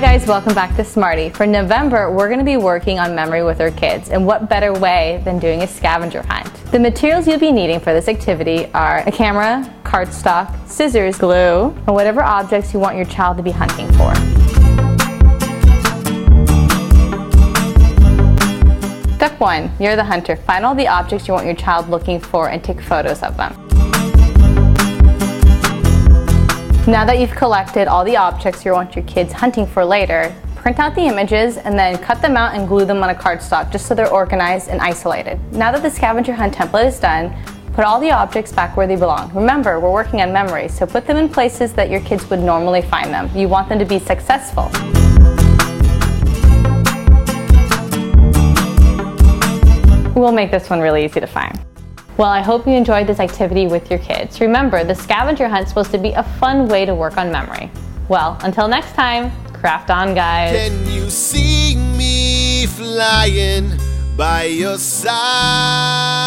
guys, welcome back to Smarty. For November, we're going to be working on memory with our kids, and what better way than doing a scavenger hunt? The materials you'll be needing for this activity are a camera, cardstock, scissors, glue, and whatever objects you want your child to be hunting for. Step one, you're the hunter. Find all the objects you want your child looking for and take photos of them. Now that you've collected all the objects you want your kids hunting for later, print out the images and then cut them out and glue them on a cardstock just so they're organized and isolated. Now that the scavenger hunt template is done, put all the objects back where they belong. Remember, we're working on memory, so put them in places that your kids would normally find them. You want them to be successful. We'll make this one really easy to find. Well, I hope you enjoyed this activity with your kids. Remember, the scavenger hunt is supposed to be a fun way to work on memory. Well, until next time, craft on, guys. Can you see me flying by your side?